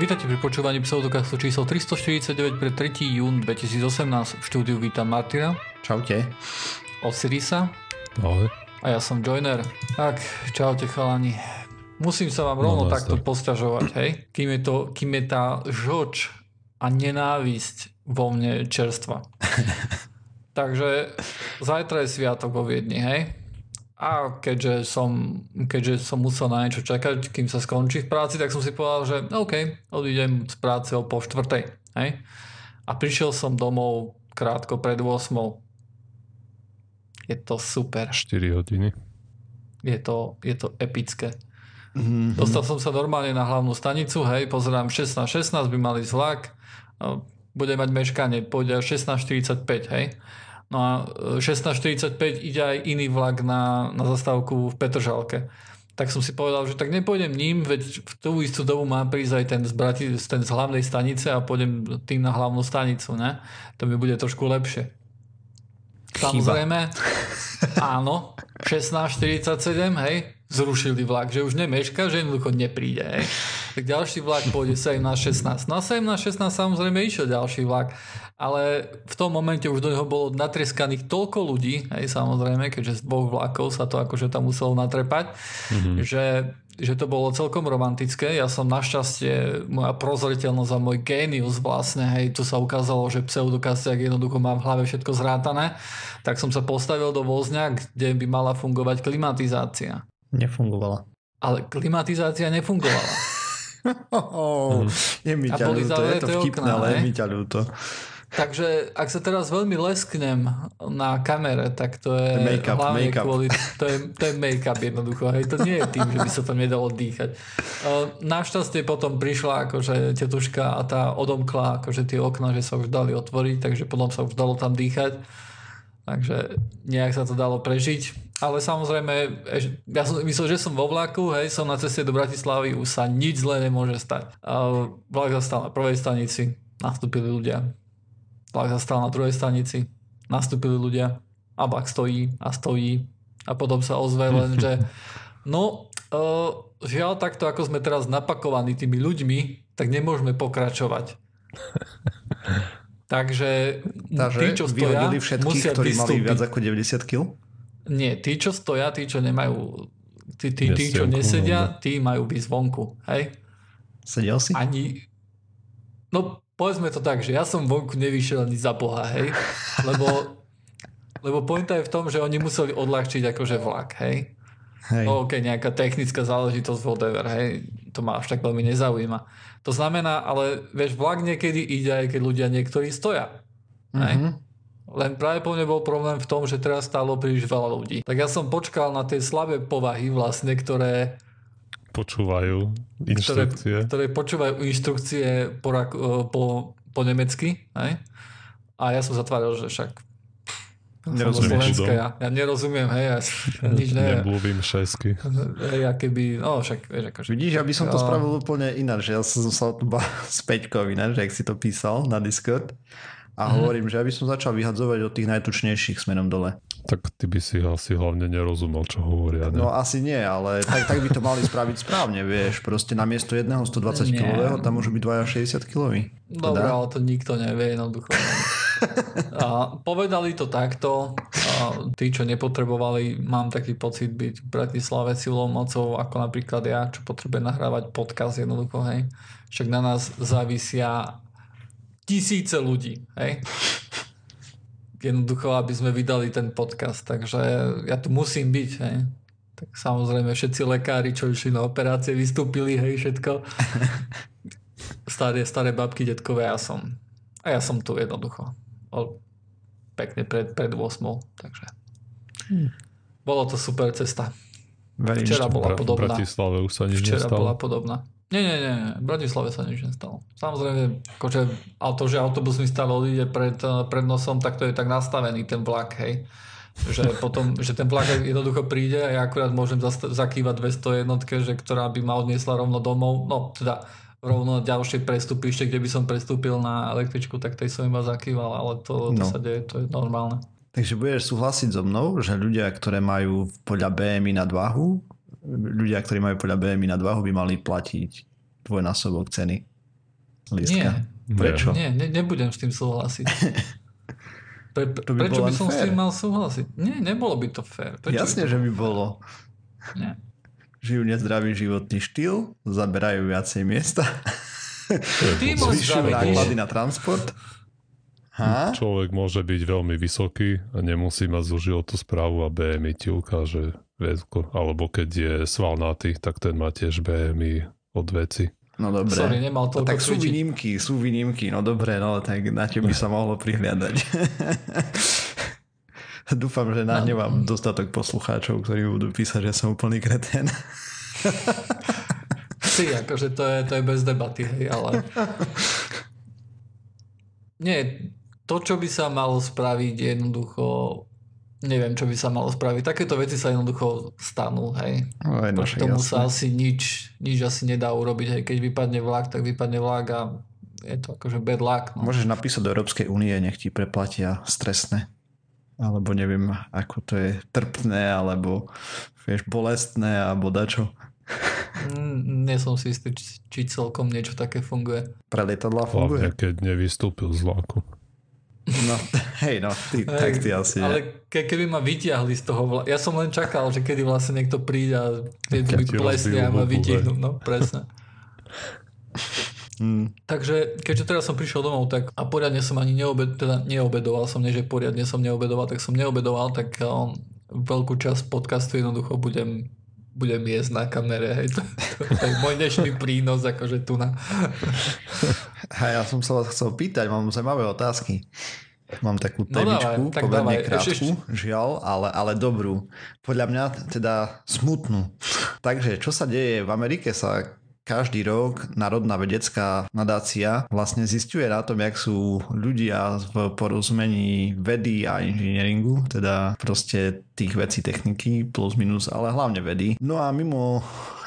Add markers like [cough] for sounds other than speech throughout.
Vítajte pri počúvaní pseudokastu číslo 349 pre 3. jún 2018. V štúdiu vítam Martina. Čaute. Osirisa. Ahoj. A ja som Joiner. Tak, čaute chalani. Musím sa vám rovno No, takto jasne. postažovať, hej? Kým je, to, kým je tá žoč a nenávisť vo mne čerstva. [laughs] Takže zajtra je sviatok vo Viedni, hej? A keďže som, keďže som musel na niečo čakať, kým sa skončí v práci, tak som si povedal, že OK, odídem z práce o po štvrtej. Hej? A prišiel som domov krátko pred 8. Je to super. 4 hodiny. Je to, je to epické. Mm-hmm. Dostal som sa normálne na hlavnú stanicu, hej, pozerám 16.16 by mali no, bude mať meškanie, pôjde až 16.45, hej. No a e, 16.45 ide aj iný vlak na, na zastávku v Petržalke. Tak som si povedal, že tak nepôjdem ním, veď v tú istú dobu má prísť aj ten z, Brati, ten z hlavnej stanice a pôjdem tým na hlavnú stanicu, ne? To mi bude trošku lepšie. Samozrejme, áno, 16.47, hej, zrušili vlak, že už nemeška, že jednoducho nepríde, hej. Tak ďalší vlak pôjde 17.16. No a 17.16 samozrejme išiel ďalší vlak, ale v tom momente už do neho bolo natreskaných toľko ľudí, hej, samozrejme, keďže z dvoch vlakov sa to akože tam muselo natrepať, mm-hmm. že že to bolo celkom romantické. Ja som našťastie, moja prozreteľnosť a môj génius vlastne, hej, tu sa ukázalo, že pseudokastiak jednoducho má v hlave všetko zrátané, tak som sa postavil do vozňa, kde by mala fungovať klimatizácia. Nefungovala. Ale klimatizácia nefungovala. Oh, [laughs] je mi A ťa ľúto, je to vtipné, okná, ale je mi ťa ľúto. Takže ak sa teraz veľmi lesknem na kamere, tak to je To je make-up, hlavne make-up. kvôli, to je, to je make-up jednoducho, hej, to nie je tým, že by sa tam nedalo dýchať. Uh, Našťastie potom prišla akože tetuška a tá odomkla akože tie okna, že sa už dali otvoriť, takže potom sa už dalo tam dýchať. Takže nejak sa to dalo prežiť. Ale samozrejme, eš- ja som myslel, že som vo vlaku, hej, som na ceste do Bratislavy, už sa nič zlé nemôže stať. Vlak zastal na prvej stanici, nastúpili ľudia. Vlak zastal na druhej stanici, nastúpili ľudia a vlak stojí a stojí a potom sa ozve len, že [laughs] no, uh, žiaľ takto, ako sme teraz napakovaní tými ľuďmi, tak nemôžeme pokračovať. [laughs] Takže Takže tí, čo stoja, všetkých, musia ktorí mali vystúpiť. viac ako 90 kg? Nie, tí, čo stoja, tí, čo nemajú tí, tí, tí čo nesedia, tí majú byť zvonku. Hej? Sedel si? Ani... No, povedzme to tak, že ja som vonku nevyšiel ani za Boha, hej? Lebo, [laughs] lebo pointa je v tom, že oni museli odľahčiť akože vlak, hej? Hej. No, OK, nejaká technická záležitosť, whatever, hej? To ma až tak veľmi nezaujíma. To znamená, ale vieš, vlak niekedy ide aj keď ľudia niektorí stoja. Hej? Mhm. Len práve po mne bol problém v tom, že teraz stálo príliš veľa ľudí. Tak ja som počkal na tie slabé povahy vlastne, ktoré, Počúvajú ktoré, inštrukcie. ktoré počúvajú inštrukcie po, po, po nemecky. Hej? A ja som zatváril, že však som zo Nerozumieš. Slovenska, ja, ja nerozumiem, hej, ja, ja [laughs] nič neviem. Nemluvím šesky. Ja keby, no však, vieš, akože, Vidíš, aby som to Ja- spravil úplne ináč, že ja som sa tu [laughs] s Peťkou ináč, jak si to písal na Discord. A Mhm. hovorím, že aby som začal vyhadzovať od tých najtučnejších smerom dole. Tak ty by si asi hlavne nerozumel, čo hovoria. Ne? No asi nie, ale tak, tak by to mali spraviť správne, vieš. Proste namiesto jedného 120 Nie. kg tam môžu byť dvaja 60 kg. Dobre, ale to nikto nevie jednoducho. [laughs] A povedali to takto. A tí, čo nepotrebovali, mám taký pocit byť v Bratislave silou mocou, ako napríklad ja, čo potrebujem nahrávať podcast jednoducho, hej. Však na nás závisia tisíce ľudí, hej. Jednoducho, aby sme vydali ten podcast, takže ja tu musím byť, hej. Tak samozrejme všetci lekári, čo išli na operácie, vystúpili, hej, všetko [laughs] staré, staré babky, detkové, ja som. A ja som tu jednoducho. O, pekne pred, pred 8. Takže. Bolo to super cesta. Verím, Včera bola v podobná. Bratislave už sa nič Včera nestalo. bola podobná. Nie, nie, nie, v Bratislave sa nič nestalo. Samozrejme, akože, ale to, že autobus mi stále odíde pred, pred nosom, tak to je tak nastavený ten vlak, hej. Že potom, že ten vlak jednoducho príde a ja akurát môžem zast- zakývať 200 jednotke, že ktorá by ma odniesla rovno domov. No, teda rovno ďalšie prestupište, kde by som prestúpil na električku, tak tej som iba zakýval, ale to, to No. sa deje, to je normálne. Takže budeš súhlasiť so mnou, že ľudia, ktoré majú podľa BMI nadvahu, ľudia, ktorí majú podľa BMI nadvahu, by mali platiť dvojnásobok ceny. lístka. Nie. Prečo? Nie, ne, nebudem s tým súhlasiť. [laughs] Pre, To by prečo by som s unfair. tým mal súhlasiť? Nie, nebolo by to fér. Prečo Jasne, by že by bolo. to... Nie. Žijú nezdravý životný štýl, zaberajú viacej miesta, zvyšujú náklady na transport. Ha? Človek môže byť veľmi vysoký a nemusí mať zo životu správu a BMI ti ukáže veľko. Alebo keď je svalnatý, tak ten má tiež BMI od veci. No dobre. Sorry, nemal No, toľko tak sú cvičiť. výnimky, sú výnimky, no dobre, no tak na čo by sa mohlo prihliadať. [laughs] Dúfam, že nahnevám dostatok poslucháčov, ktorí budú písať, že som úplný kretén. [laughs] Si, akože to je, to je bez debaty, hej, ale... [laughs] Nie, to, čo by sa malo spraviť, jednoducho... Neviem, čo by sa malo spraviť. Takéto veci sa jednoducho stanú, hej. No, Proti naše tomu jasné. sa asi nič, nič asi nedá urobiť, hej. Keď vypadne vlak, tak vypadne vlak a je to akože bad luck. No. Môžeš napísať do Európskej únie, nech ti preplatia stresné. Alebo neviem, ako to je trpné, alebo vieš, bolestné, alebo dačo. Mm, Nie som si istý, či, celkom niečo také funguje. Pre lietadla Hlavne funguje. keď nevystúpil z vlaku. No, hej, no, ty, tak ty asi. Ale... Ke, keby ma vyťahli z toho vlaku, ja som len čakal, že kedy vlastne niekto príde a keď mi plesne a ma vytihnú. No, presne. Mm, Takže keďže teraz som prišiel domov tak a poriadne som ani neobed, teda neobedoval som, nie že poriadne som neobedoval, tak som neobedoval, tak um, veľkú časť podcastu jednoducho budem budem jesť na kamere, hej, to, [laughs] to, to je môj dnešný prínos, akože tu na... a ja som sa vás chcel pýtať, mám zaujímavé otázky. Mám takú No témičku, dávaj, tak pomerne dávaj. krátku, žiaľ, ale, ale dobrú. Podľa mňa teda smutnú. Takže, čo sa deje? V Amerike sa každý rok Národná vedecká nadácia vlastne zistuje na tom, jak sú ľudia v porozumení vedy a inžinieringu, teda proste tých vecí techniky plus minus, ale hlavne vedy. No a mimo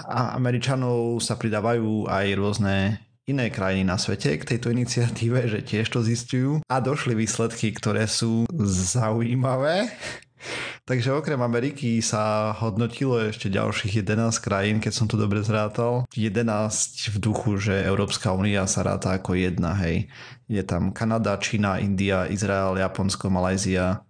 Američanov sa pridávajú aj rôzne iné krajiny na svete k tejto iniciatíve, že tiež to zistujú a došli výsledky, ktoré sú zaujímavé. [laughs] Takže okrem Ameriky sa hodnotilo ešte ďalších 11 krajín, keď som to dobre zrátal. 11 v duchu, že Európska únia sa ráta ako jedna, hej. Je tam Kanada, Čína, India, Izrael, Japonsko, Malajzia,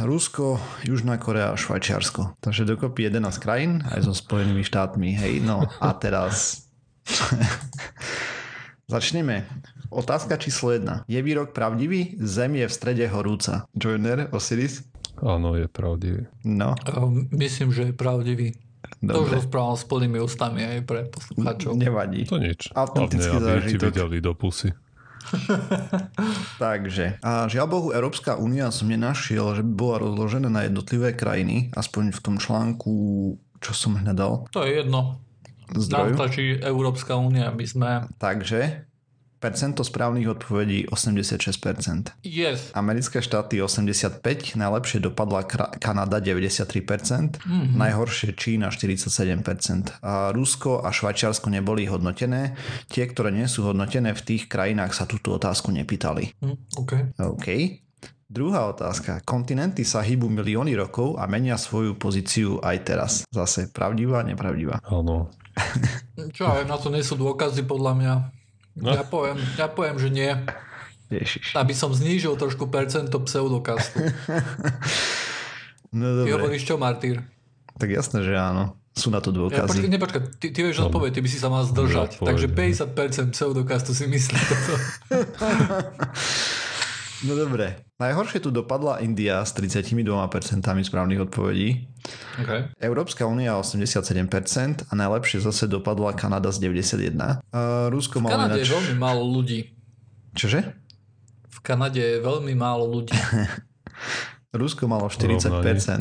Rusko, Južná Korea a Švajčiarsko. Takže dokopy 11 krajín aj so Spojenými štátmi. Hej, no a teraz [laughs] začneme. Otázka číslo 1. Je výrok pravdivý? Zem je v strede horúca. Joiner, Osiris? Áno, je pravdivý. No, Um, myslím, že je pravdivý. To už dobre. rozprával s plnými ústami aj pre poslucháčov. Nevadí. To nič. Autentický Hlavne, aby ti zážitok. videli do pusy. [laughs] Takže, a žiaľ Bohu, Európska únia som nenašiel, že by bola rozložená na jednotlivé krajiny, aspoň v tom článku, čo som hľadal, To je jedno. Nám zdroju. stačí Európska únia, aby sme... Takže, percento správnych odpovedí 86%. Yes. Americké štáty 85%, najlepšie dopadla Kanada 93%, mm-hmm. najhoršie Čína 47%. A Rusko a Švajčiarsko neboli hodnotené. Tie, ktoré nie sú hodnotené v tých krajinách sa túto otázku nepýtali. Hm, OK. OK. Druhá otázka. Kontinenty sa hýbu milióny rokov a menia svoju pozíciu aj teraz. Zase pravdivá, nepravdivá. Áno. Čo ja viem, na to nie sú dôkazy podľa mňa. No. Ja, poviem, ja poviem, že nie. Ježiš. Aby som znížil trošku percento pseudokastu. No Ty dobre. hovoríš čo, Martýr? Tak jasné, že áno. Sú na to Ja, dôkazy. nepočkaj, ty, ty vieš odpoveď, ty by si sa mal zdržať. Ja Takže povedem. 50% pseudokastu si myslí toto. [laughs] No dobre. Najhoršie tu dopadla India s 32% správnych odpovedí. Okay. Európska únia 87% a najlepšie zase dopadla Kanada z 91%. A Rusko V Kanade je ináč... veľmi málo ľudí. Čože? V Kanade je veľmi málo ľudí. [laughs] Rusko malo 40%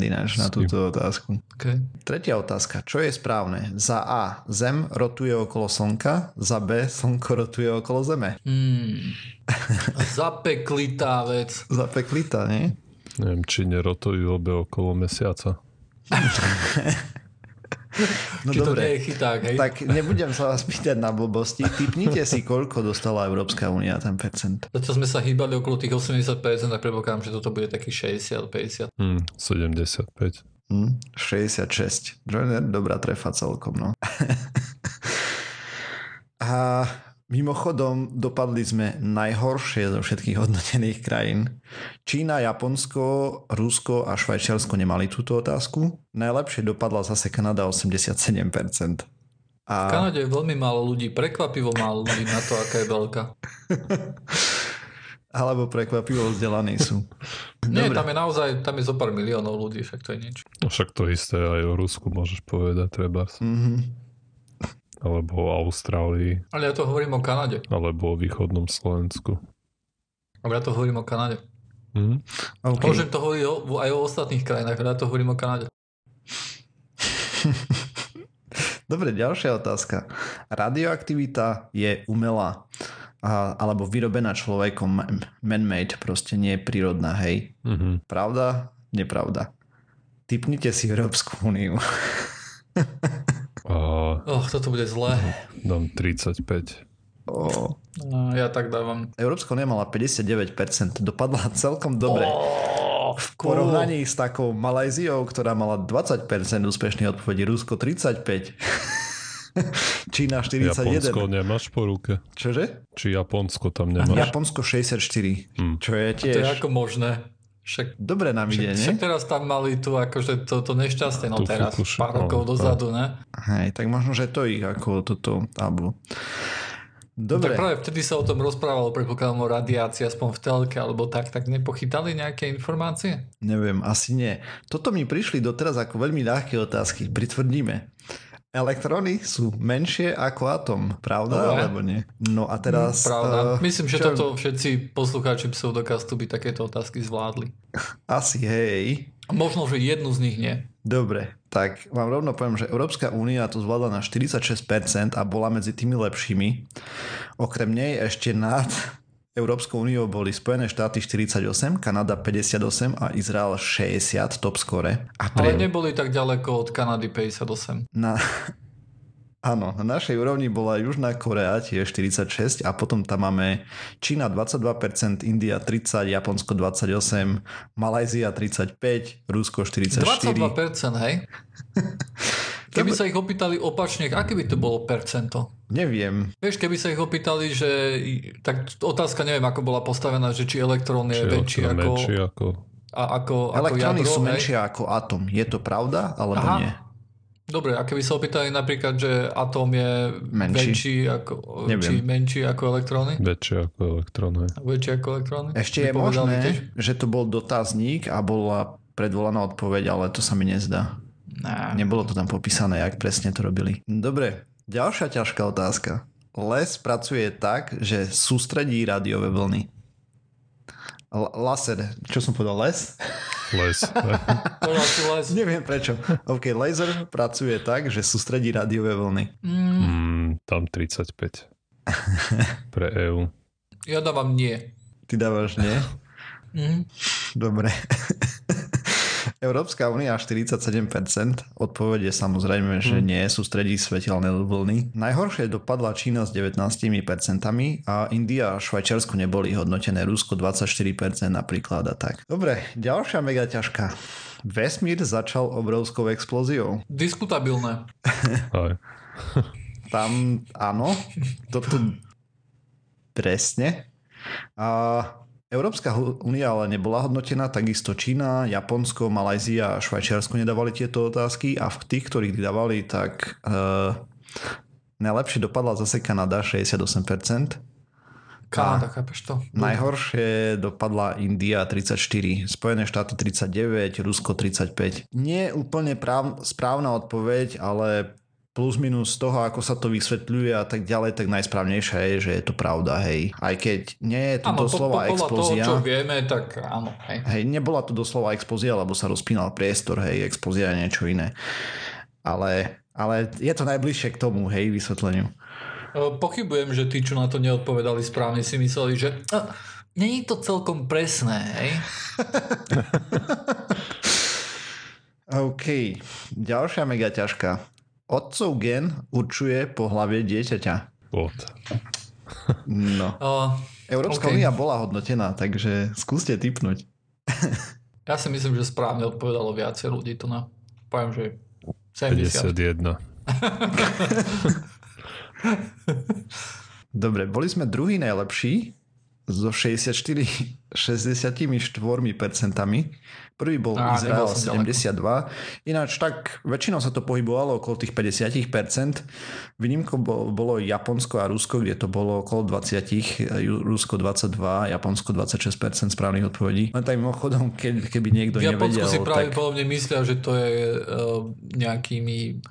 ináč na túto otázku. Okay. Tretia otázka. Čo je správne? Za A. Zem rotuje okolo Slnka. Za B. Slnko rotuje okolo Zeme. Hmm. Zapeklitá vec. [laughs] Zapeklita, nie? Neviem, či nerotujú obe okolo mesiaca. [laughs] [laughs] No Či to nie dobre. je chyták, hej? Tak nebudem sa vás pýtať na blbosti. Typnite si, koľko dostala Európska únia ten percent. Zatiaľ sme sa hýbali okolo tých 80%, tak predpokladám, že toto bude taký 60-50. Hm, 75. Hm, 66. Joiner, dobrá trefa celkom, no. [laughs] A Mimochodom, dopadli sme najhoršie zo všetkých hodnotených krajín. Čína, Japonsko, Rusko a Švajčiarsko nemali túto otázku. Najlepšie dopadla zase Kanada 87%. A... V Kanade je veľmi málo ľudí, prekvapivo málo ľudí na to, aká je veľká. [laughs] Alebo prekvapivo vzdelaní sú. [laughs] Nie, tam je naozaj, tam je zo pár miliónov ľudí, však to je niečo. No však to isté aj o Rusku môžeš povedať, treba. Mm-hmm alebo o Austrálii. Ale ja to hovorím o Kanade. Alebo o východnom Slovensku. Ale ja to hovorím o Kanade. Mm-hmm. Okay. Môžem to hovoriť o, aj o ostatných krajinách, ale ja to hovorím o Kanade. [laughs] Dobre, ďalšia otázka. Radioaktivita je umelá a, alebo vyrobená človekom man-made, proste nie je prírodná, hej. Mm-hmm. Pravda? Nepravda. Typnite si Európsku úniu. [laughs] Uh, oh, toto bude zlé. Dám 35. Oh. No, ja tak dávam. Európska unia mala 59%, dopadla celkom dobre. Oh, v porovnaní s takou Malajziou, ktorá mala 20% úspešných odpovedí, Rusko 35%. [laughs] Čína 41. Japonsko nemáš po ruke. Čože? Či Japonsko tam nemáš? Japonsko 64. Hmm. Čo je tiež... A to je ako možné? Však Dobre nám ide, však, však teraz tam mali tu akože to, to nešťastie, no tu teraz, fukuši, pár rokov no, dozadu, ne? Hej, tak možno, že to ich ako toto tabu. Dobre. No, tak práve vtedy sa o tom rozprávalo, predpokladám o radiácii, aspoň v telke, alebo tak, tak nepochytali nejaké informácie? Neviem, asi nie. Toto mi prišli doteraz ako veľmi ľahké otázky, pritvrdíme. Elektróny sú menšie ako atom, pravda Dobre. alebo nie? No a teraz... Mm, pravda. Uh, Myslím, že čo... toto všetci poslucháči pseudokastu by takéto otázky zvládli. [laughs] Asi hej. Možno, že jednu z nich nie. Dobre, tak vám rovno poviem, že Európska únia to zvládla na 46% a bola medzi tými lepšími. Okrem nej ešte nad Európskou úniou boli Spojené štáty 48, Kanada 58 a Izrael 60 top score. A pre... Ale neboli tak ďaleko od Kanady 58. Na... [laughs] Áno, na našej úrovni bola Južná Korea tiež 46 a potom tam máme Čína 22%, India 30, Japonsko 28, Malajzia 35, Rusko 44. 22%, hej? [laughs] Keby sa ich opýtali opačne, aké by to bolo percento? Neviem. Vieš, keby sa ich opýtali, že tak otázka neviem, ako bola postavená, že či elektrón je či väčší ako... Menší ako... A ako, Elektróny ako sú menšie ako atom. Je to pravda, alebo Aha. nie? Dobre, a keby sa opýtali napríklad, že atóm je menší. väčší ako, Neviem. či menší ako elektróny? Väčší ako elektróny. Väčší ako elektróny? Ešte je možné, tiež? že to bol dotazník a bola predvolaná odpoveď, ale to sa mi nezdá. Nebolo to tam popísané, jak presne to robili. Dobre, ďalšia ťažká otázka. Les pracuje tak, že sústredí rádiové vlny. L- laser, čo som povedal, les? Les. [laughs] les. Neviem prečo. OK, laser pracuje tak, že sústredí rádiové vlny. Mm. Mm, tam 35. [laughs] Pre EU. Ja dávam nie. Ty dávaš nie? Mm. Dobre. Európska únia 47%, odpovede samozrejme, že hmm. nie, sústredí svetelné vlny. Najhoršie dopadla Čína s 19% a India a Švajčiarsko neboli hodnotené, Rusko 24% napríklad a tak. Dobre, ďalšia mega ťažká. Vesmír začal obrovskou explóziou. Diskutabilné. [laughs] Tam áno, toto [laughs] presne. A Európska únia ale nebola hodnotená, takisto Čína, Japonsko, Malajzia a Švajčiarsko nedávali tieto otázky a v tých, ktorých dávali, tak uh, najlepšie dopadla zase Kanada 68%. Kanada, chápeš to? Najhoršie dopadla India 34, Spojené štáty 39, Rusko 35. Nie úplne práv, správna odpoveď, ale plus minus toho, ako sa to vysvetľuje a tak ďalej, tak najsprávnejšie je, že je to pravda, hej. Aj keď nie je to ano, doslova po, po, explózia. Toho, čo vieme, tak áno, hej. Hej, nebola to doslova explózia, lebo sa rozpínal priestor, hej, explózia je niečo iné. Ale, ale je to najbližšie k tomu, hej, vysvetleniu. Pochybujem, že tí, čo na to neodpovedali správne, si mysleli, že není to celkom presné, hej. [laughs] OK, ďalšia mega ťažká. Otcov gen určuje pohlavie dieťaťa. Od. No. [laughs] Uh, Európska okay. únia bola hodnotená, takže skúste typnúť. [laughs] ja si myslím, že správne odpovedalo viacej ľudí. To na, poviem, že 70. 51. [laughs] Dobre, boli sme druhý najlepší so 64, 64 percentami. Prvý bol Á, Izrael nebol som 72. Ináč tak väčšinou sa to pohybovalo okolo tých 50%. Výnimkou bol, bolo Japonsko a Rusko, kde to bolo okolo 20, Ju- Rusko 22, Japonsko 26% správnych odpovedí. Len tak mimochodom, keď, keby niekto V Japonsku nevedel, si tak... pravdepodobne myslia, že to je uh, nejakými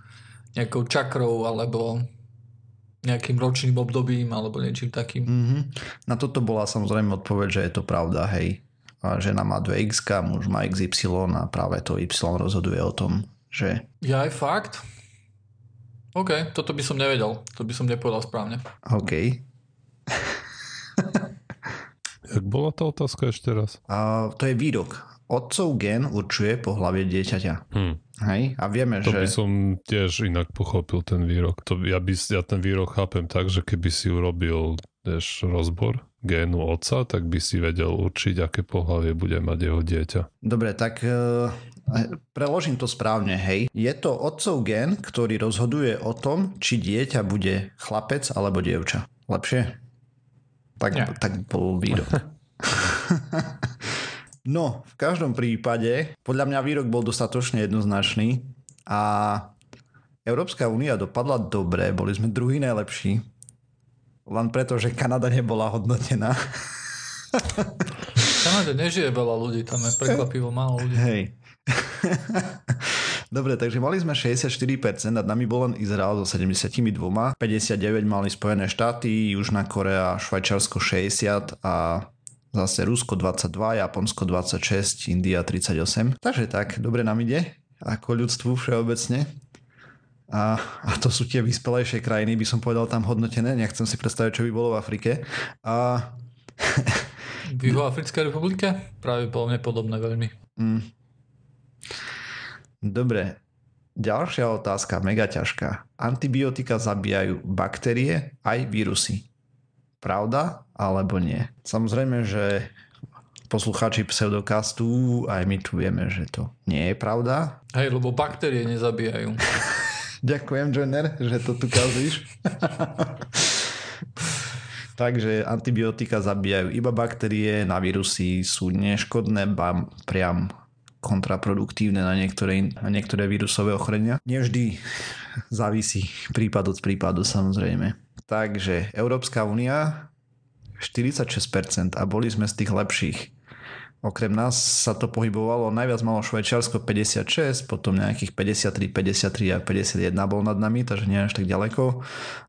nejakou čakrou alebo nejakým ročným obdobím alebo niečím takým. Mhm. Na toto bola samozrejme odpoveď, že je to pravda, hej. Žena má 2x, muž má XY a práve to Y rozhoduje o tom, že Ja aj fakt? OK, toto by som nevedel. To by som nepovedal správne. OK. [laughs] Jak bola tá otázka ešte raz? A to je výrok. Otcov gen určuje pohlavie dieťaťa. Hm. Hej? A vieme, To by že... som tiež inak pochopil ten výrok. To, ja, by, ja ten výrok chápem tak, že keby si urobil vieš, rozbor génu otca, tak by si vedel určiť, aké pohlavie bude mať jeho dieťa. Dobre, tak e, preložím to správne, hej. Je to otcov gen, ktorý rozhoduje o tom, či dieťa bude chlapec alebo dievča. Lepšie? Tak, Nie. tak bol výrok. [laughs] No, v každom prípade, podľa mňa výrok bol dostatočne jednoznačný a Európska únia dopadla dobre, boli sme druhý najlepší, len preto, že Kanada nebola hodnotená. [laughs] V Kanade nežije veľa ľudí, tam je prekvapivo málo ľudí. Hej. [laughs] Dobre, takže mali sme 64%, nad nami bol len Izrael so 72, 59 mali Spojené štáty, Južná Korea, Švajčiarsko 60 a zase Rusko 22, Japonsko 26, India 38. Takže tak, dobre nám ide, ako ľudstvu všeobecne. A, a to sú tie vyspelejšie krajiny, by som povedal tam hodnotené, nechcem si predstaviť, čo by bolo v Afrike. A [laughs] V Juhoafrickej republike? Pravdepodobne podobné veľmi. Mm. Dobre. Ďalšia otázka, mega ťažká. Antibiotika zabíjajú baktérie aj vírusy. Pravda alebo nie? Samozrejme, že poslucháči pseudokastu, aj my tu vieme, že to nie je pravda. Hej, lebo baktérie nezabíjajú. [laughs] Ďakujem, Jenner, že to tu kazíš. [laughs] Takže antibiotika zabíjajú iba baktérie, na vírusy sú neškodné, ba priam kontraproduktívne na niektoré, na niektoré vírusové ochorenia. Nevždy [laughs] závisí prípad od prípadu samozrejme. Takže Európska únia 46% a boli sme z tých lepších. Okrem nás sa to pohybovalo, najviac malo Švajčiarsko 56, potom nejakých 53, 53 a 51 bol nad nami, takže nie až tak ďaleko.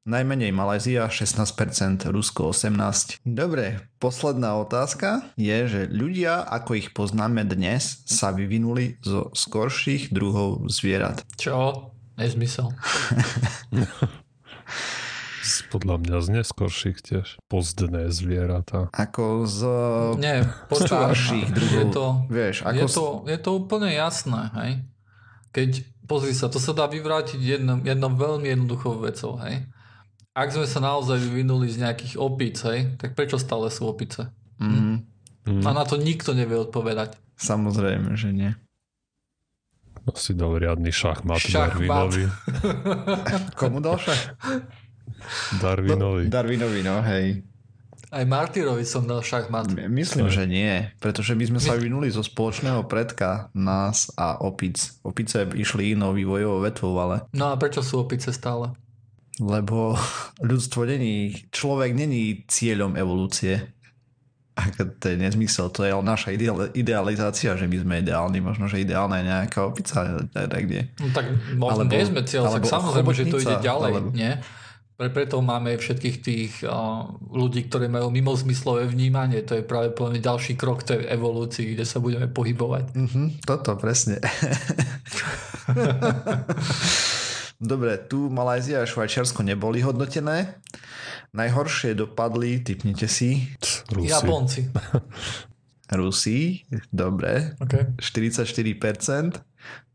Najmenej Malézia 16%, Rusko 18%. Dobre, posledná otázka je, že ľudia, ako ich poznáme dnes, sa vyvinuli zo skorších druhov zvierat. Čo? Nezmysel. [laughs] Podľa mňa z neskorších tiež. Pozdné zvieratá. Ako z Nie, starších druhov. Je to, Vieš, ako je, to, je to úplne jasné, hej? Keď, pozri sa, to sa dá vyvrátiť jednou, jednou veľmi jednoduchou vecou, hej? Ak sme sa naozaj vyvinuli z nejakých opíc, hej, tak prečo stále sú opice? Mhm, Mm. A na to nikto nevie odpovedať. samozrejme, že nie. Si dal riadny šachmat, Šachmat. [laughs] Komu dal však? [laughs] Darwinovi. Darwinovi, no hej. Aj Martyrovi som dal šachmat. Myslím, že nie, pretože my sme sa vyvinuli zo spoločného predka nás a opic. Opice išli inou vývojovou vetvou, ale No a prečo sú opice stále? lebo ľudstvo není, človek není cieľom evolúcie. A to je nezmysel, to je naša ideal, idealizácia, že my sme ideálni, možno, že ideálna je nejaká opica niekde. No tak možno Alebo- nie sme cieľ, tak samozrejme, že to ide ďalej, alebo- nie? Pre, preto máme všetkých tých uh, ľudí, ktorí majú mimozmyslové vnímanie. To je práve plne ďalší krok tej evolúcii, kde sa budeme pohybovať. Mhm, toto, presne. [laughs] Dobre, tu Malajzia a Švajčiarsko neboli hodnotené. Najhoršie dopadli, typnite si, Rusi. Japonci. [laughs] Rusi, dobre, Okay. 44%.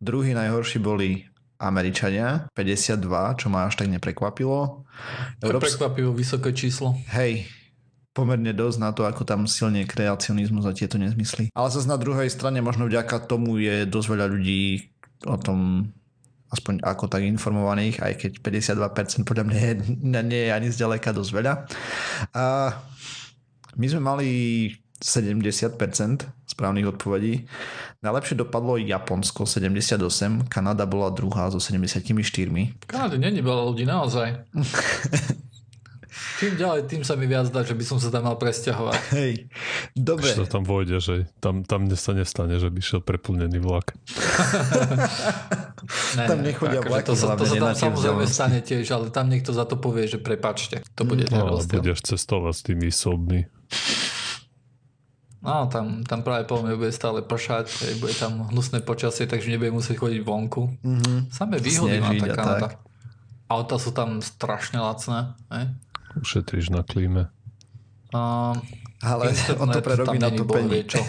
Druhý najhorší boli Američania, 52, čo ma až tak neprekvapilo. Európs- prekvapivo vysoké číslo. Hej, pomerne dosť na to, ako tam silne kreacionizmus a tieto nezmysly. Ale zase na druhej strane možno vďaka tomu je dosť veľa ľudí o tom aspoň ako tak informovaných, aj keď 52% podľa mňa je, [laughs] nie je ani zďaleka dosť veľa. A my sme mali 70% správnych odpovedí. Najlepšie dopadlo Japonsko 78, Kanada bola druhá so 74. V Kanade není veľa ľudí, naozaj. Čím ďalej, tým sa mi viac dá, že by som sa tam mal presťahovať. Hej, dobre. Čo tam vojde, že tam, tam sa nestane, že by šiel preplnený vlak. Ne, Tam nechodia akože vlaky, to, sa, to sa tam samozrejme vzdialenosti. stane tiež, ale tam niekto za to povie, že prepačte. To bude ten No, ale rozdiel. budeš cestovať s tými sobmi. No, tam, tam práve po mne bude stále pršať, bude tam hnusné počasie, takže nebude musieť chodiť vonku. Mhm. Samé výhody má tá a Kanada. tak. Auta sú tam strašne lacné. Hej. Ušetríš na klíme. A Ale on to internet prerobí tam na není to boh vie pení. čo.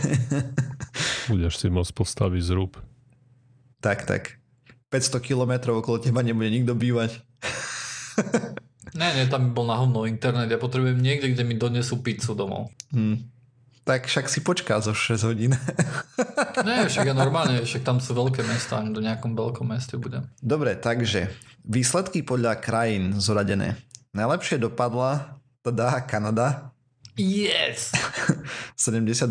[laughs] Budeš si môcť postaviť zrúb. Tak, tak. 500 kilometrov okolo teba nebude nikto bývať. Ne, ne, tam by bol na hovno internet. Ja potrebujem niekde, kde mi donesú pizzu domov. Hm. Tak však si počká zo 6 hodín. [laughs] Ne, však ja normálne, však tam sú veľké mesta, ani do nejakom veľkom meste budem. Dobre, takže výsledky podľa krajín zoradené. Najlepšie dopadla teda Kanada, Yes! [laughs] 72%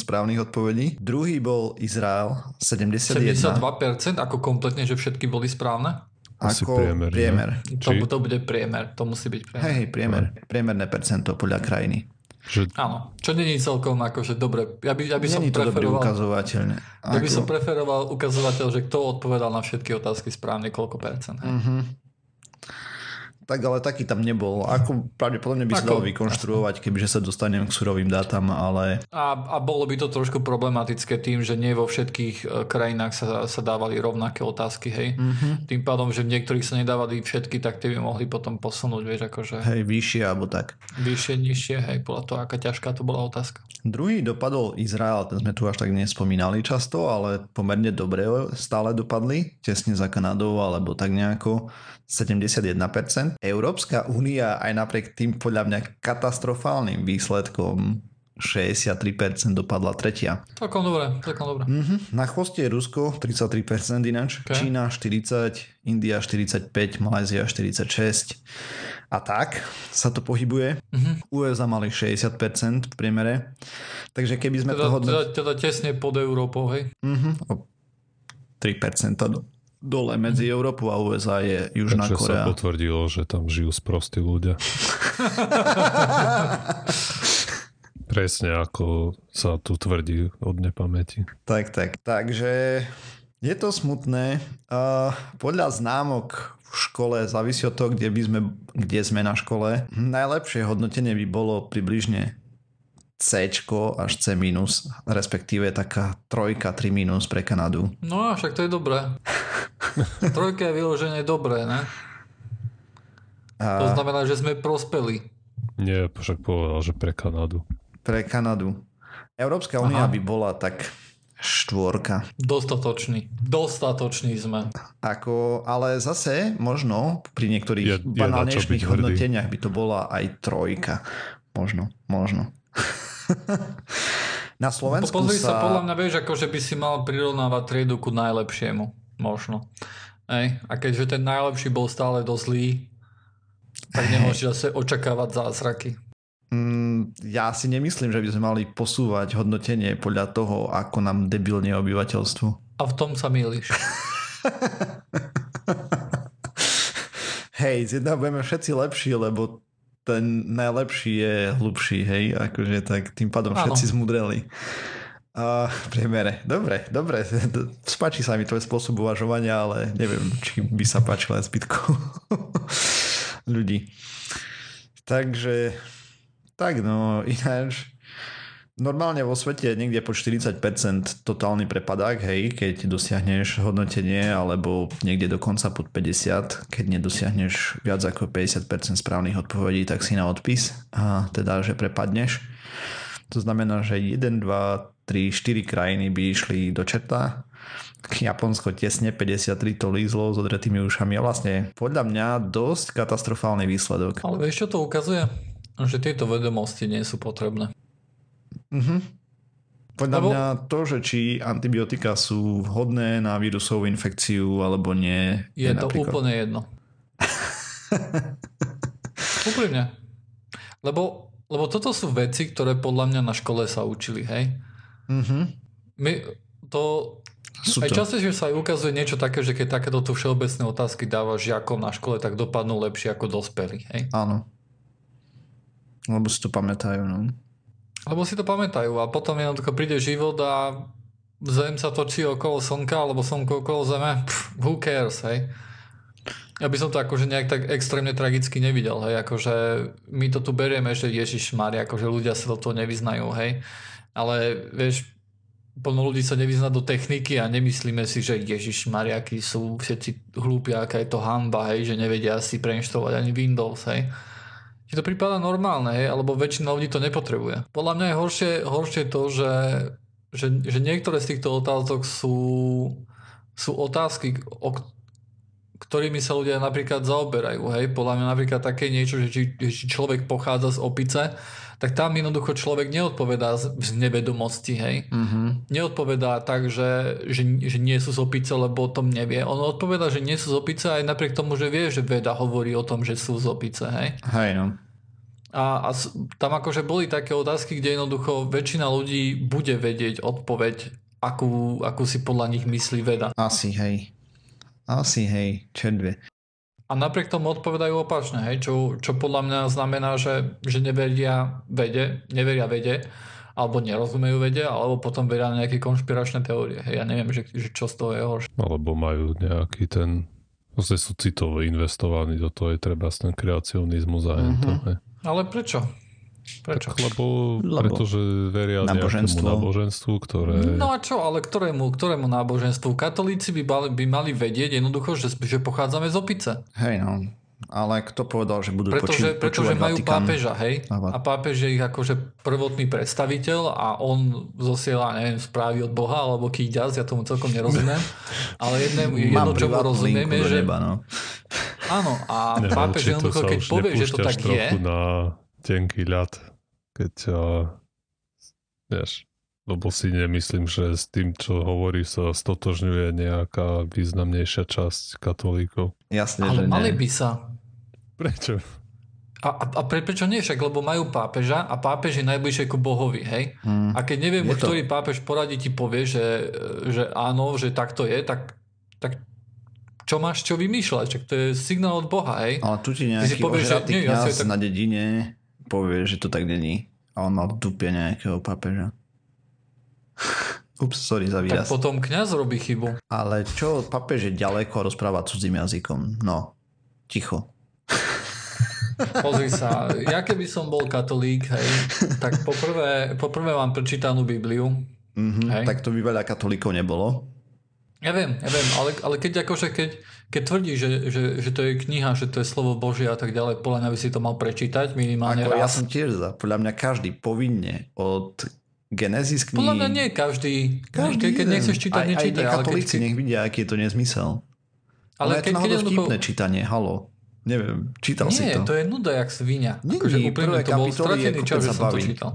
správnych odpovedí. Druhý bol Izrael, 71%. 72% ako kompletne, že všetky boli správne? Asi Ako priemer, nie? priemer. To, to bude priemer, to musí byť priemer. Hej, priemer. Priemerné percento podľa krajiny. Že Áno, čo není celkom akože dobre. Ja by, ja by som preferoval, ukazovateľ. ja by Ako- som preferoval ukazovateľ, že kto odpovedal na všetky otázky správne, koľko percent. hej. Tak ale taký tam nebol. Ako pravdepodobne by sa dalo vykonštruovať, kebyže sa dostanem k surovým dátam, ale A, a bolo by to trošku problematické tým, že nie vo všetkých e, krajinách sa, sa dávali rovnaké otázky, hej. Mhm. Tým pádom, že v niektorých sa nedávali všetky, tak tie by mohli potom posunúť, vieš, akože hej, vyššie alebo tak. vyššie, nižšie, hej, podľa toho, aká ťažká to bola otázka. Druhý dopadol Izrael, ten sme tu až tak nespomínali často, ale pomerne dobre stále dopadli, tesne za Kanadou alebo tak nejako 71%. Európska únia aj napriek tým podľa mňa katastrofálnym výsledkom 63% dopadla tretia. Celkom dobre, celkom dobre. Mhm. Na chvoste je Rusko 33% ináč, Ok. Čína 40, India 45, Malézia 46 a tak sa to pohybuje. Mhm. USA mali 60% v priemere, takže keby sme Teda, to hodnotili... teda, teda tesne pod Európou, hej. Mhm, o 3% do, dole medzi Európou a USA je Južná takže sa Korea. potvrdilo, že tam žijú sprostí ľudia. [laughs] Presne ako sa tu tvrdí od nepamäti. Tak, tak. Takže je to smutné. Uh, podľa známok v škole závisí od toho, kde, by sme, kde sme na škole. Najlepšie hodnotenie by bolo približne C až C minus, respektíve taká trojka, 3 minus pre Kanadu. No a však to je dobré. [laughs] Trojka je vyložené dobré, ne? To A znamená, že sme prospeli. Nie, však povedal, že pre Kanadu. pre Kanadu. Európska únia by bola tak štvorka. Dostatočný. Dostatočný sme. Ako, ale zase možno pri niektorých Je- je, banálnejších hodnoteniach by to bola aj trojka. Možno, možno. [laughs] Na Slovensku Pozri sa, sa... podľa mňa, vieš, ako že by si mal prirovnávať triedu ku najlepšiemu. Možno. Ej, a keďže ten najlepší bol stále dosť zlý, tak [laughs] nemôžeš zase očakávať zázraky. Mm, ja si nemyslím, že by sme mali posúvať hodnotenie podľa toho, ako nám debilne obyvateľstvo. A v tom sa mýliš. [laughs] Hej, z jedna budeme všetci lepší, lebo ten najlepší je hlubší, hej, akože tak tým pádom Áno. všetci zmudreli. A v priemere. Dobre, dobre. Spáči sa mi tvoj spôsob uvažovania, ale neviem, či by sa páčil aj zbytku [laughs] ľudí. Takže, tak no, ináč, normálne vo svete niekde po 40% totálny prepadák, hej, keď dosiahneš hodnotenie, alebo niekde dokonca pod 50, keď nedosiahneš viac ako 50% správnych odpovedí, tak si na odpis, a teda, že prepadneš. To znamená, že 1, 2, 3, 4 krajiny by išli do čerta. Japonsko tesne 53 to lízlo s odretými ušami a vlastne podľa mňa dosť katastrofálny výsledok. Ale vieš, čo to ukazuje? Že tieto vedomosti nie sú potrebné. Mhm. Podľa Lebo- mňa to, že či antibiotika sú vhodné na vírusovú infekciu alebo nie, Je to úplne jedno. [laughs] Úprimne. Lebo, lebo toto sú veci, ktoré podľa mňa na škole sa učili, hej? Mhm. My to... Sú Aj to. častejšie sa aj ukazuje niečo také, že keď takéto tu všeobecné otázky dávaš žiakom na škole, tak dopadnú lepšie ako dospelí, hej? Áno. Lebo si to pamätajú, no. Lebo si to pamätajú a potom jednoducho príde život a Zem sa točí okolo Slnka, alebo Slnko okolo Zeme. Pff, who cares, hej? Ja by som to akože nejak tak extrémne tragicky nevidel, hej, akože my to tu berieme, že Ježiš Mária, akože ľudia sa do toho nevyznajú, hej, ale vieš, plno ľudí sa nevyzná do techniky a nemyslíme si, že Ježiš Mária, akí sú všetci hlúpi, aká je to hamba, hej, že nevedia si preinštalovať ani Windows, hej. Ti to prípada normálne, alebo väčšina ľudí to nepotrebuje. Podľa mňa je horšie, horšie to, že, že, že niektoré z týchto otázok sú, sú otázky, o, ktorými sa ľudia napríklad zaoberajú. Hej? Podľa mňa napríklad také niečo, že či, či človek pochádza z opice, tak tam jednoducho človek neodpovedá z, nevedomosti. Hej? Mhm. Neodpovedá tak, že, že, že nie sú z opice, lebo o tom nevie. On odpovedá, že nie sú z opice aj napriek tomu, že vie, že veda hovorí o tom, že sú z opice. Hej? Hej, no. A, a tam akože boli také otázky, kde jednoducho väčšina ľudí bude vedieť odpoveď, akú, akú si podľa nich myslí veda. Asi, hej. Asi, hej. Čerdve. A napriek tomu odpovedajú opačne, hej, čo, čo podľa mňa znamená, že, že neveria vede, neveria vede, alebo nerozumejú vede, alebo potom veria nejaké konšpiračné teórie. Hej, ja neviem, že, že čo z toho je horšie. Alebo majú nejaký ten... Vlastne sú citovo investovaní do toho, je treba ten kreacionizmus a mm-hmm. to. Hej. Ale prečo? Prečo? Tak, lebo, Lebo pretože veria náboženstvo. nejakému náboženstvu, ktoré... No a čo, ale ktorému, ktorému náboženstvu? Katolíci by mali, by mali vedieť jednoducho, že, že pochádzame z opice. Hej, no. Ale kto povedal, že budú Pretože, poči- pretože majú Vatikán? pápeža, hej? A pápež je ich akože prvotný predstaviteľ a on zosiela, neviem, správy od Boha alebo kýďaz, ja tomu celkom nerozumiem. [laughs] Ale jednému, jedno, čo mu linku do že... neba, no. Áno, a Neviem, pápež jednoducho, keď povie, že to tak je, na tenký ľad, keď uh, vieš, lebo si nemyslím, že s tým, čo hovorí, sa stotožňuje nejaká významnejšia časť katolíkov. Jasne, ale že mali nie. by sa. Prečo? A, a, a pre, prečo nie však? Lebo majú pápeža a pápež je najbližšie ku Bohovi, hej? Hm. A keď neviem, Je už to- ktorý pápež poradí ti povie, že, že áno, že takto je, tak, tak čo máš čo vymýšľať? Čak to je signál od Boha, hej? Ale tu ti si nejaký povieš, že nie, ja si tak- na dedine povie, že to tak není. A on mal dupe nejakého papeža. Ups, sorry za Tak výraz. potom kňaz robí chybu. Ale čo, papež je ďaleko rozpráva cudzím jazykom. No, ticho. [laughs] Pozri sa, ja keby som bol katolík, hej, tak poprvé, poprvé mám prečítanú Bibliu. Mhm, Hej. tak to by veľa katolíkov nebolo. Ja viem, ja viem, ale, ale keď akože keď, keď tvrdí, že, že, že to je kniha, že to je slovo Božie a tak ďalej, podľa mňa by si to mal prečítať minimálne Ako ja raz. som tiež za. Podľa mňa každý povinne od Genesis knihy... Podľa mňa nie každý. Každý Ke, keď nechceš čítať, aj, nečítaj. Aj ale keď, nech vidia, aký je to nezmysel. Ale, ale je to keď, keď vtipné čítanie, halo. Neviem, čítal si Nie, to. to je nuda jak svinia. Nie, Akože nie, prvé to bol stratený čas, že som to čítal.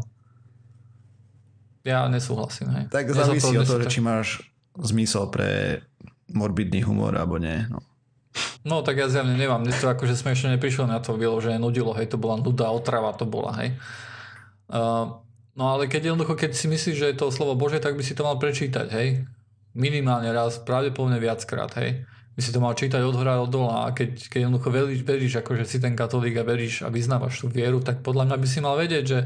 Ja nesúhlasím, hej. Tak Ja závisí od toho, že či máš zmysel pre morbidný humor alebo nie. No. No tak ja zjavne nemám, mne to akože smiešne neprišlo na to vyložené nudilo, hej, to bola nuda, otrava to bola, hej. Uh, no ale keď jednoducho, keď si myslíš, že je to slovo Bože, tak by si to mal prečítať, hej. Minimálne raz, pravdepodobne viackrát, hej. By si to mal čítať od hora od dola a keď, keď jednoducho veríš, veríš, akože si ten katolík a veríš a vyznávaš tú vieru, tak podľa mňa by si mal vedieť, že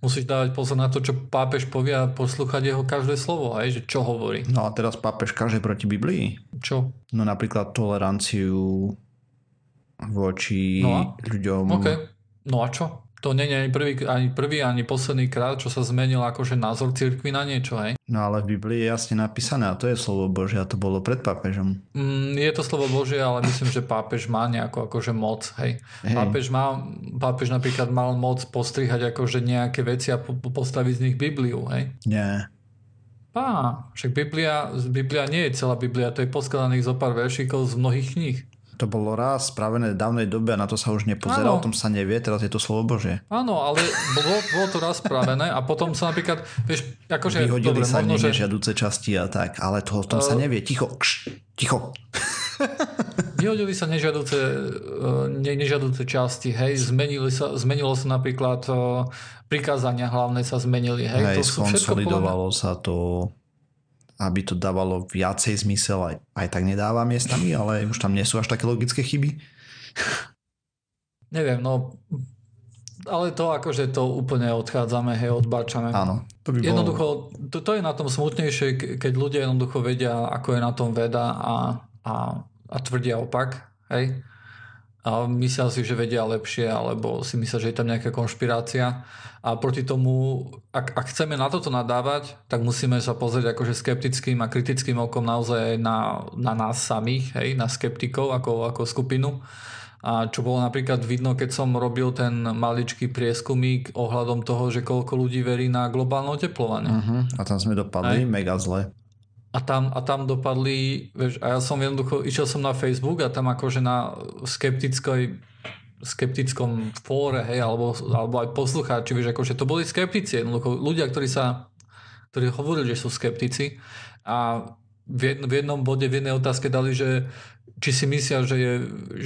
musíš dávať pozor na to, čo pápež povie a poslúchať jeho každé slovo, hej, že čo hovorí. no a teraz pápež káže proti Biblii. Čo? No napríklad toleranciu voči No a? ľuďom. OK. No a čo? To nie je ani prvý, ani prvý, ani posledný krát, čo sa zmenil akože názor cirkvi na niečo, hej? No ale v Biblii je jasne napísané a to je slovo Bože a to bolo pred pápežom. Mm, je to slovo Božie, ale myslím, že pápež má nejakú akože moc, hej. Hej. Pápež, má, pápež napríklad mal moc postrihať akože nejaké veci a po, po- postaviť z nich Bibliu, hej. Nie. Á, však Biblia, Biblia nie je celá Biblia, to je poskladaných zo pár veršíkov z mnohých kníh. To bolo raz spravené v dávnej dobe a na to sa už nepozerá, o tom sa nevie, teraz je to slovo Bože. Áno, ale bolo, bolo to raz spravené a potom sa napríklad, vieš, akože, Vyhodili dobre, sa možno, že, nežiaduce časti a tak, ale to, o tom sa Uh, nevie. Ticho, kš, ticho. [laughs] Vyhodili sa nežiaduce, ne, nežiaduce časti, hej, Zmenili sa, zmenilo sa napríklad prikázania hlavné sa zmenili, hej. hej to sú skonsolidovalo sa to aby to dávalo viacej zmysel, aj, aj tak nedáva miestami, ale už tam nie sú až také logické chyby. Neviem, no ale to akože to úplne odchádzame, hej, odbáčame. Áno. To by bolo... Jednoducho, to, to je na tom smutnejšie, keď ľudia jednoducho vedia, ako je na tom veda a, a, a tvrdia opak, hej. A myslia si, že vedia lepšie, alebo si myslia, že je tam nejaká konšpirácia. A proti tomu, ak, ak chceme na toto nadávať, tak musíme sa pozrieť akože skeptickým a kritickým okom naozaj na, na nás samých, hej, na skeptikov ako, ako skupinu a čo bolo napríklad vidno, keď som robil ten maličký prieskumík ohľadom toho, že koľko ľudí verí na globálne oteplovanie. Uh-huh. A tam sme dopadli Aj. mega zle. A tam, a tam dopadli, vieš, a ja som jednoducho, išiel som na Facebook a tam akože na skeptickej skeptickom fóre, hej, alebo, alebo aj poslucháči, vieš, akože to boli skeptici, jednoducho ľudia, ktorí sa, ktorí hovorili, že sú skeptici a v, jedno, v jednom bode, v jednej otázke dali, že či si myslia, že, je,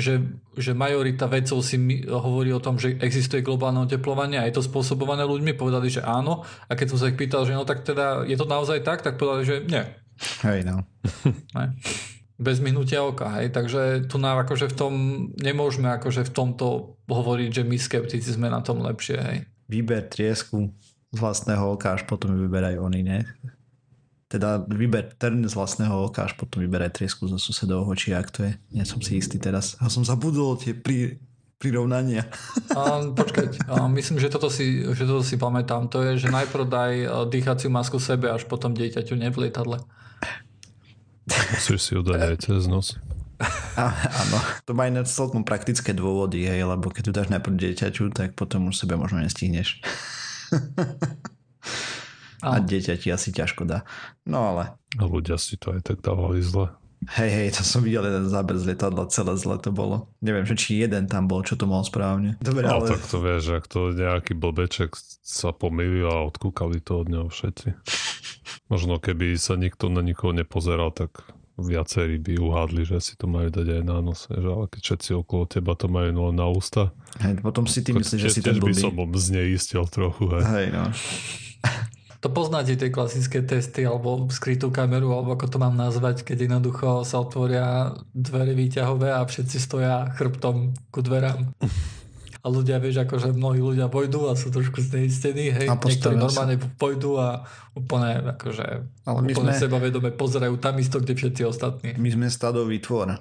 že, že majorita vedcov si my, hovorí o tom, že existuje globálne oteplovanie a je to spôsobované ľuďmi, povedali, že áno. A keď som sa ich pýtal, že no tak teda je to naozaj tak, tak povedali, že nie. Hej, no. Bez minutia oka, hej. Takže tu nám akože v tom nemôžeme akože v tomto hovoriť, že my skeptici sme na tom lepšie, hej. Výber triesku z vlastného oka, až potom vyberajú oni, ne? teda vyber ten z vlastného oka, až potom vyberaj triesku zo susedovho, či ak to je. Nie som si istý teraz. A som zabudol tie pri, prirovnania. A, počkať, a myslím, že toto, si, že toto si pamätám. To je, že najprv daj e, dýchaciu masku sebe, až potom dieťaťu, ne v lietadle. Musíš si ju dať aj cez nos. A, áno, to má iné celkom praktické dôvody, hej, lebo keď tu dáš najprv dieťaťu, tak potom už sebe možno nestihneš. A dieťa ti asi ťažko dá. No ale... A ľudia si to aj tak dávali zle. Hej, hej, to som videl jeden záber z lietadla, celé zle to bolo. Neviem, že či jeden tam bol, čo to mal správne. Dobre, no, ale... tak to vieš, ak to nejaký blbeček sa pomýlil a odkúkali to od neho všetci. Možno keby sa nikto na nikoho nepozeral, tak viacerí by uhádli, že si to majú dať aj na nos, že ale keď všetci okolo teba to majú no na ústa. Hej, potom si ty myslíš, že si ten blbý. by som zneistil trochu. Hej, hej no. To poznáte tie klasické testy alebo skrytú kameru, alebo ako to mám nazvať, keď jednoducho sa otvoria dvere výťahové a všetci stoja chrbtom ku dverám. [laughs] A ľudia, vieš, akože mnohí ľudia pôjdu a sú trošku zneistení, hej, a niektorí normálne sa. pôjdu a úplne, akože, Ale my úplne sme, sebavedome pozerajú tam isto, kde všetci ostatní. My sme stadový tvor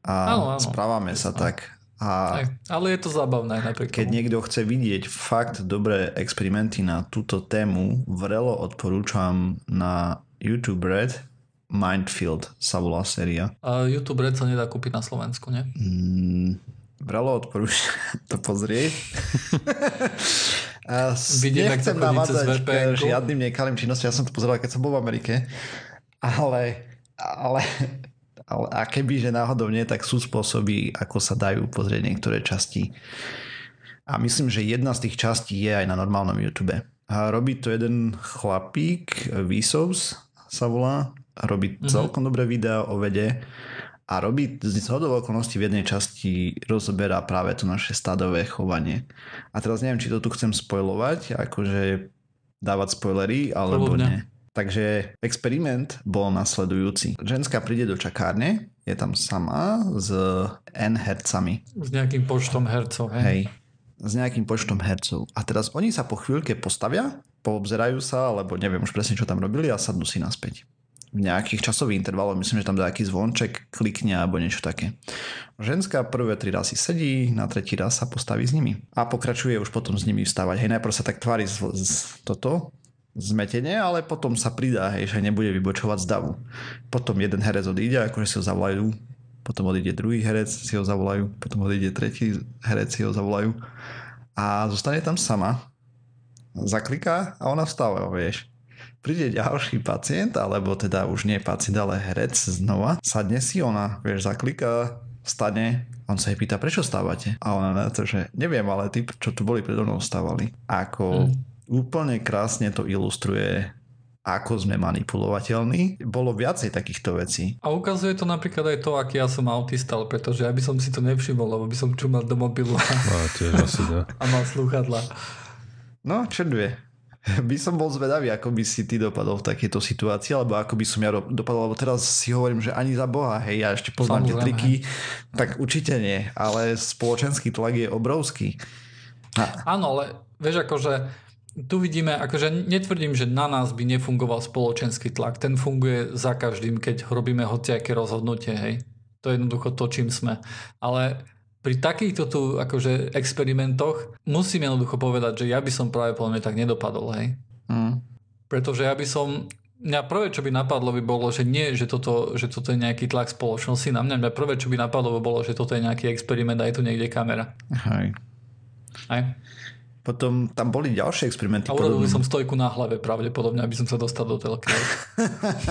a áno, áno. správame sa áno. tak a Aj, ale je to zábavné napriek Keď tomu. niekto chce vidieť fakt dobré experimenty na túto tému, vrelo odporúčam na YouTube Red Mindfield sa volá séria. A YouTube Red sa nedá kúpiť na Slovensku, nie? Mm, vrelo odporúčam [laughs] to pozrieť. [laughs] A Vidím, nechcem navádzať žiadnym nekalým činnostiam. Ja som to pozeral, keď som bol v Amerike. Ale, ale ale a keby, že náhodou nie, tak sú spôsoby, ako sa dajú pozrieť niektoré časti. A myslím, že jedna z tých častí je aj na normálnom YouTube. A robí to jeden chlapík, Vsauce sa volá, robí mm-hmm. celkom dobré videá o vede a robí z hodou okolností v jednej časti rozoberá práve to naše stádové chovanie. A teraz neviem, či to tu chcem spojovať, akože dávať spoilery, alebo nie. Takže experiment bol nasledujúci. Ženská príde do čakárne, je tam sama s N hercami. S nejakým počtom hercov, hej? hej s nejakým počtom hercov. A teraz oni sa po chvíľke postavia, poobzerajú sa, alebo neviem už presne, čo tam robili a sadnú si naspäť. V nejakých časových intervaloch, myslím, že tam nejaký zvonček klikne alebo niečo také. Ženská prvé tri razy sedí, na tretí raz sa postaví s nimi. A pokračuje už potom s nimi vstávať. Hej, najprv sa tak tvári z, z toto, zmetenie, ale potom sa pridá, hej, že nebude vybočovať z davu. Potom jeden herec odíde, akože si ho zavolajú, potom odíde druhý herec, si ho zavolajú, potom odíde tretí herec, si ho zavolajú a zostane tam sama, zakliká a ona vstáva, vieš. Príde ďalší pacient, alebo teda už nie pacient, ale herec znova, sadne si ona, vieš, zakliká, vstane, on sa jej pýta, prečo stávate? A ona na to, že neviem, ale tí, čo tu boli predo mnou, stávali. Ako mm úplne krásne to ilustruje, ako sme manipulovateľní. Bolo viacej takýchto vecí. A ukazuje to napríklad aj to, aký ja som autista, pretože ja by som si to nevšimol, lebo by som čumal do mobilu a, [laughs] No, tiež asi ne. a mal slúchadla. No, čo dve. [laughs] By som bol zvedavý, ako by si ty dopadol v takejto situácii, alebo ako by som ja dopadol, lebo teraz si hovorím, že ani za Boha, hej, ja ešte poznám tie Samozrejme, triky, tak určite nie, ale spoločenský tlak je obrovský. Áno, ale vieš, akože tu vidíme, akože netvrdím, že na nás by nefungoval spoločenský tlak. Ten funguje za každým, keď robíme hociaké rozhodnutie, hej. To je jednoducho to, čím sme. Ale pri takýchto tu akože experimentoch musím jednoducho povedať, že ja by som práve podľa mňa tak nedopadol, hej. Hm. Pretože ja by som... Mňa prvé, čo by napadlo, by bolo, že nie, že toto, že toto je nejaký tlak spoločnosti na mňa. Mňa prvé, čo by napadlo, by bolo, že toto je nejaký experiment a je tu niekde kamera. Hej. Hej. Potom tam boli ďalšie experimenty. A urobil som stojku na hlave pravdepodobne, aby som sa dostal do telky. [laughs]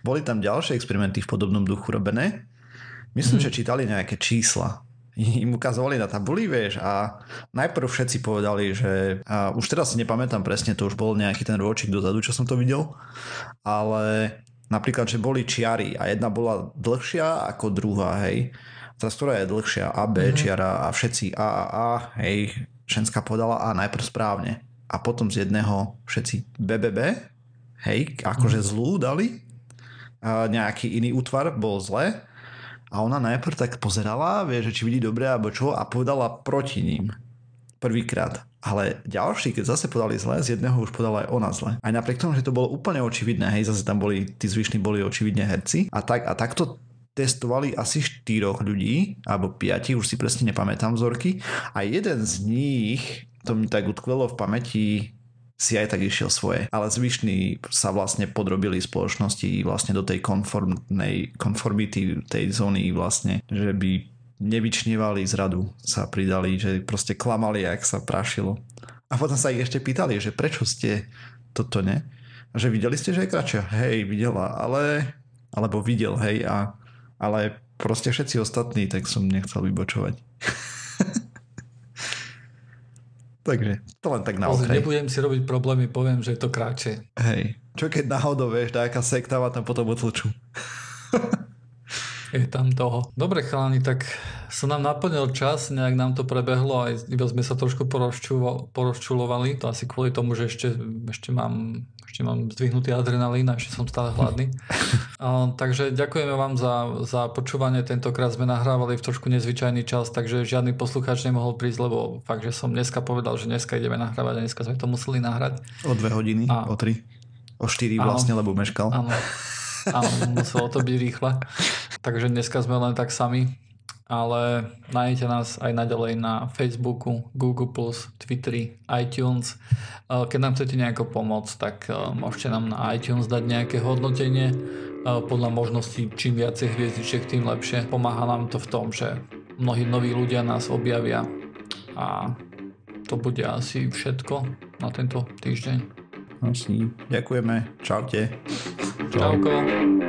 Boli tam ďalšie experimenty v podobnom duchu robené. Myslím, Mhm. že čítali nejaké čísla. Im ukazovali na tabuli, vieš, a najprv všetci povedali, že a už teraz si nepamätám presne, to už bol nejaký ten ročík dozadu, čo som to videl, ale napríklad, že boli čiary a jedna bola dlhšia ako druhá, hej. Teraz, ktorá je dlhšia, A, B, Mhm. čiara a všetci A a A, hej, ženská povedala A najprv správne a potom z jedného všetci BBB, hej, akože zlú dali a nejaký iný útvar bol zle a ona najprv tak pozerala, vie, že či vidí dobre alebo čo a povedala proti ním prvýkrát. Ale ďalší, keď zase podali zle, z jedného už podala aj ona zle. Aj napriek tomu, že to bolo úplne očividné, hej, zase tam boli, tí zvyšní boli očividne herci. A, tak, a takto testovali asi štyroch ľudí, alebo piatich, už si presne nepamätám vzorky. A jeden z nich, to mi tak utkvelo v pamäti, si aj tak išiel svoje. Ale zvyšní sa vlastne podrobili spoločnosti vlastne do tej konformnej, konformity tej zóny vlastne, že by nevyčnievali zradu, sa pridali, že proste klamali, ak sa prašilo. A potom sa ich ešte pýtali, že prečo ste toto ne? Že videli ste, že je kratšia? Hej, videla, ale... Alebo videl, hej, a... Ale proste všetci ostatní, tak som nechcel vybočovať. [laughs] Takže to len tak na okraj. nebudem si robiť problémy, poviem, že je to kratšie. Hej. Čo keď náhodou, vieš, sekta ma tam potom otlčú. [laughs] Je tam toho. Dobre chalani, tak sa nám naplnil čas, nejak nám to prebehlo, aj iba sme sa trošku porozčulo- porozčulovali, to asi kvôli tomu, že ešte, ešte mám ešte mám zdvihnutý adrenalín a ešte som stále hladný. [laughs] A, takže ďakujeme vám za, za počúvanie. Tentokrát sme nahrávali v trošku nezvyčajný čas, takže žiadny poslucháč nemohol prísť, lebo fakt, že som dneska povedal, že dneska ideme nahrávať a dneska sme to museli nahrať. O dve hodiny, A- o tri, o štyri Áno. vlastne, lebo meškal. Áno, áno, muselo to byť rýchle. [laughs] Takže dneska sme len tak sami, ale nájdete nás aj naďalej na Facebooku, Google+, Twitteri, iTunes. Eh, Keď nám chcete nejako pomôcť, tak eh, môžete nám na iTunes dať nejaké hodnotenie. Eh, Podľa možností, čím viacej hviezdičiek, tým lepšie. Pomáha nám to v tom, že mnohí noví ľudia nás objavia a to bude asi všetko na tento týždeň. Ďakujeme. Čaute. Čau. Čauko.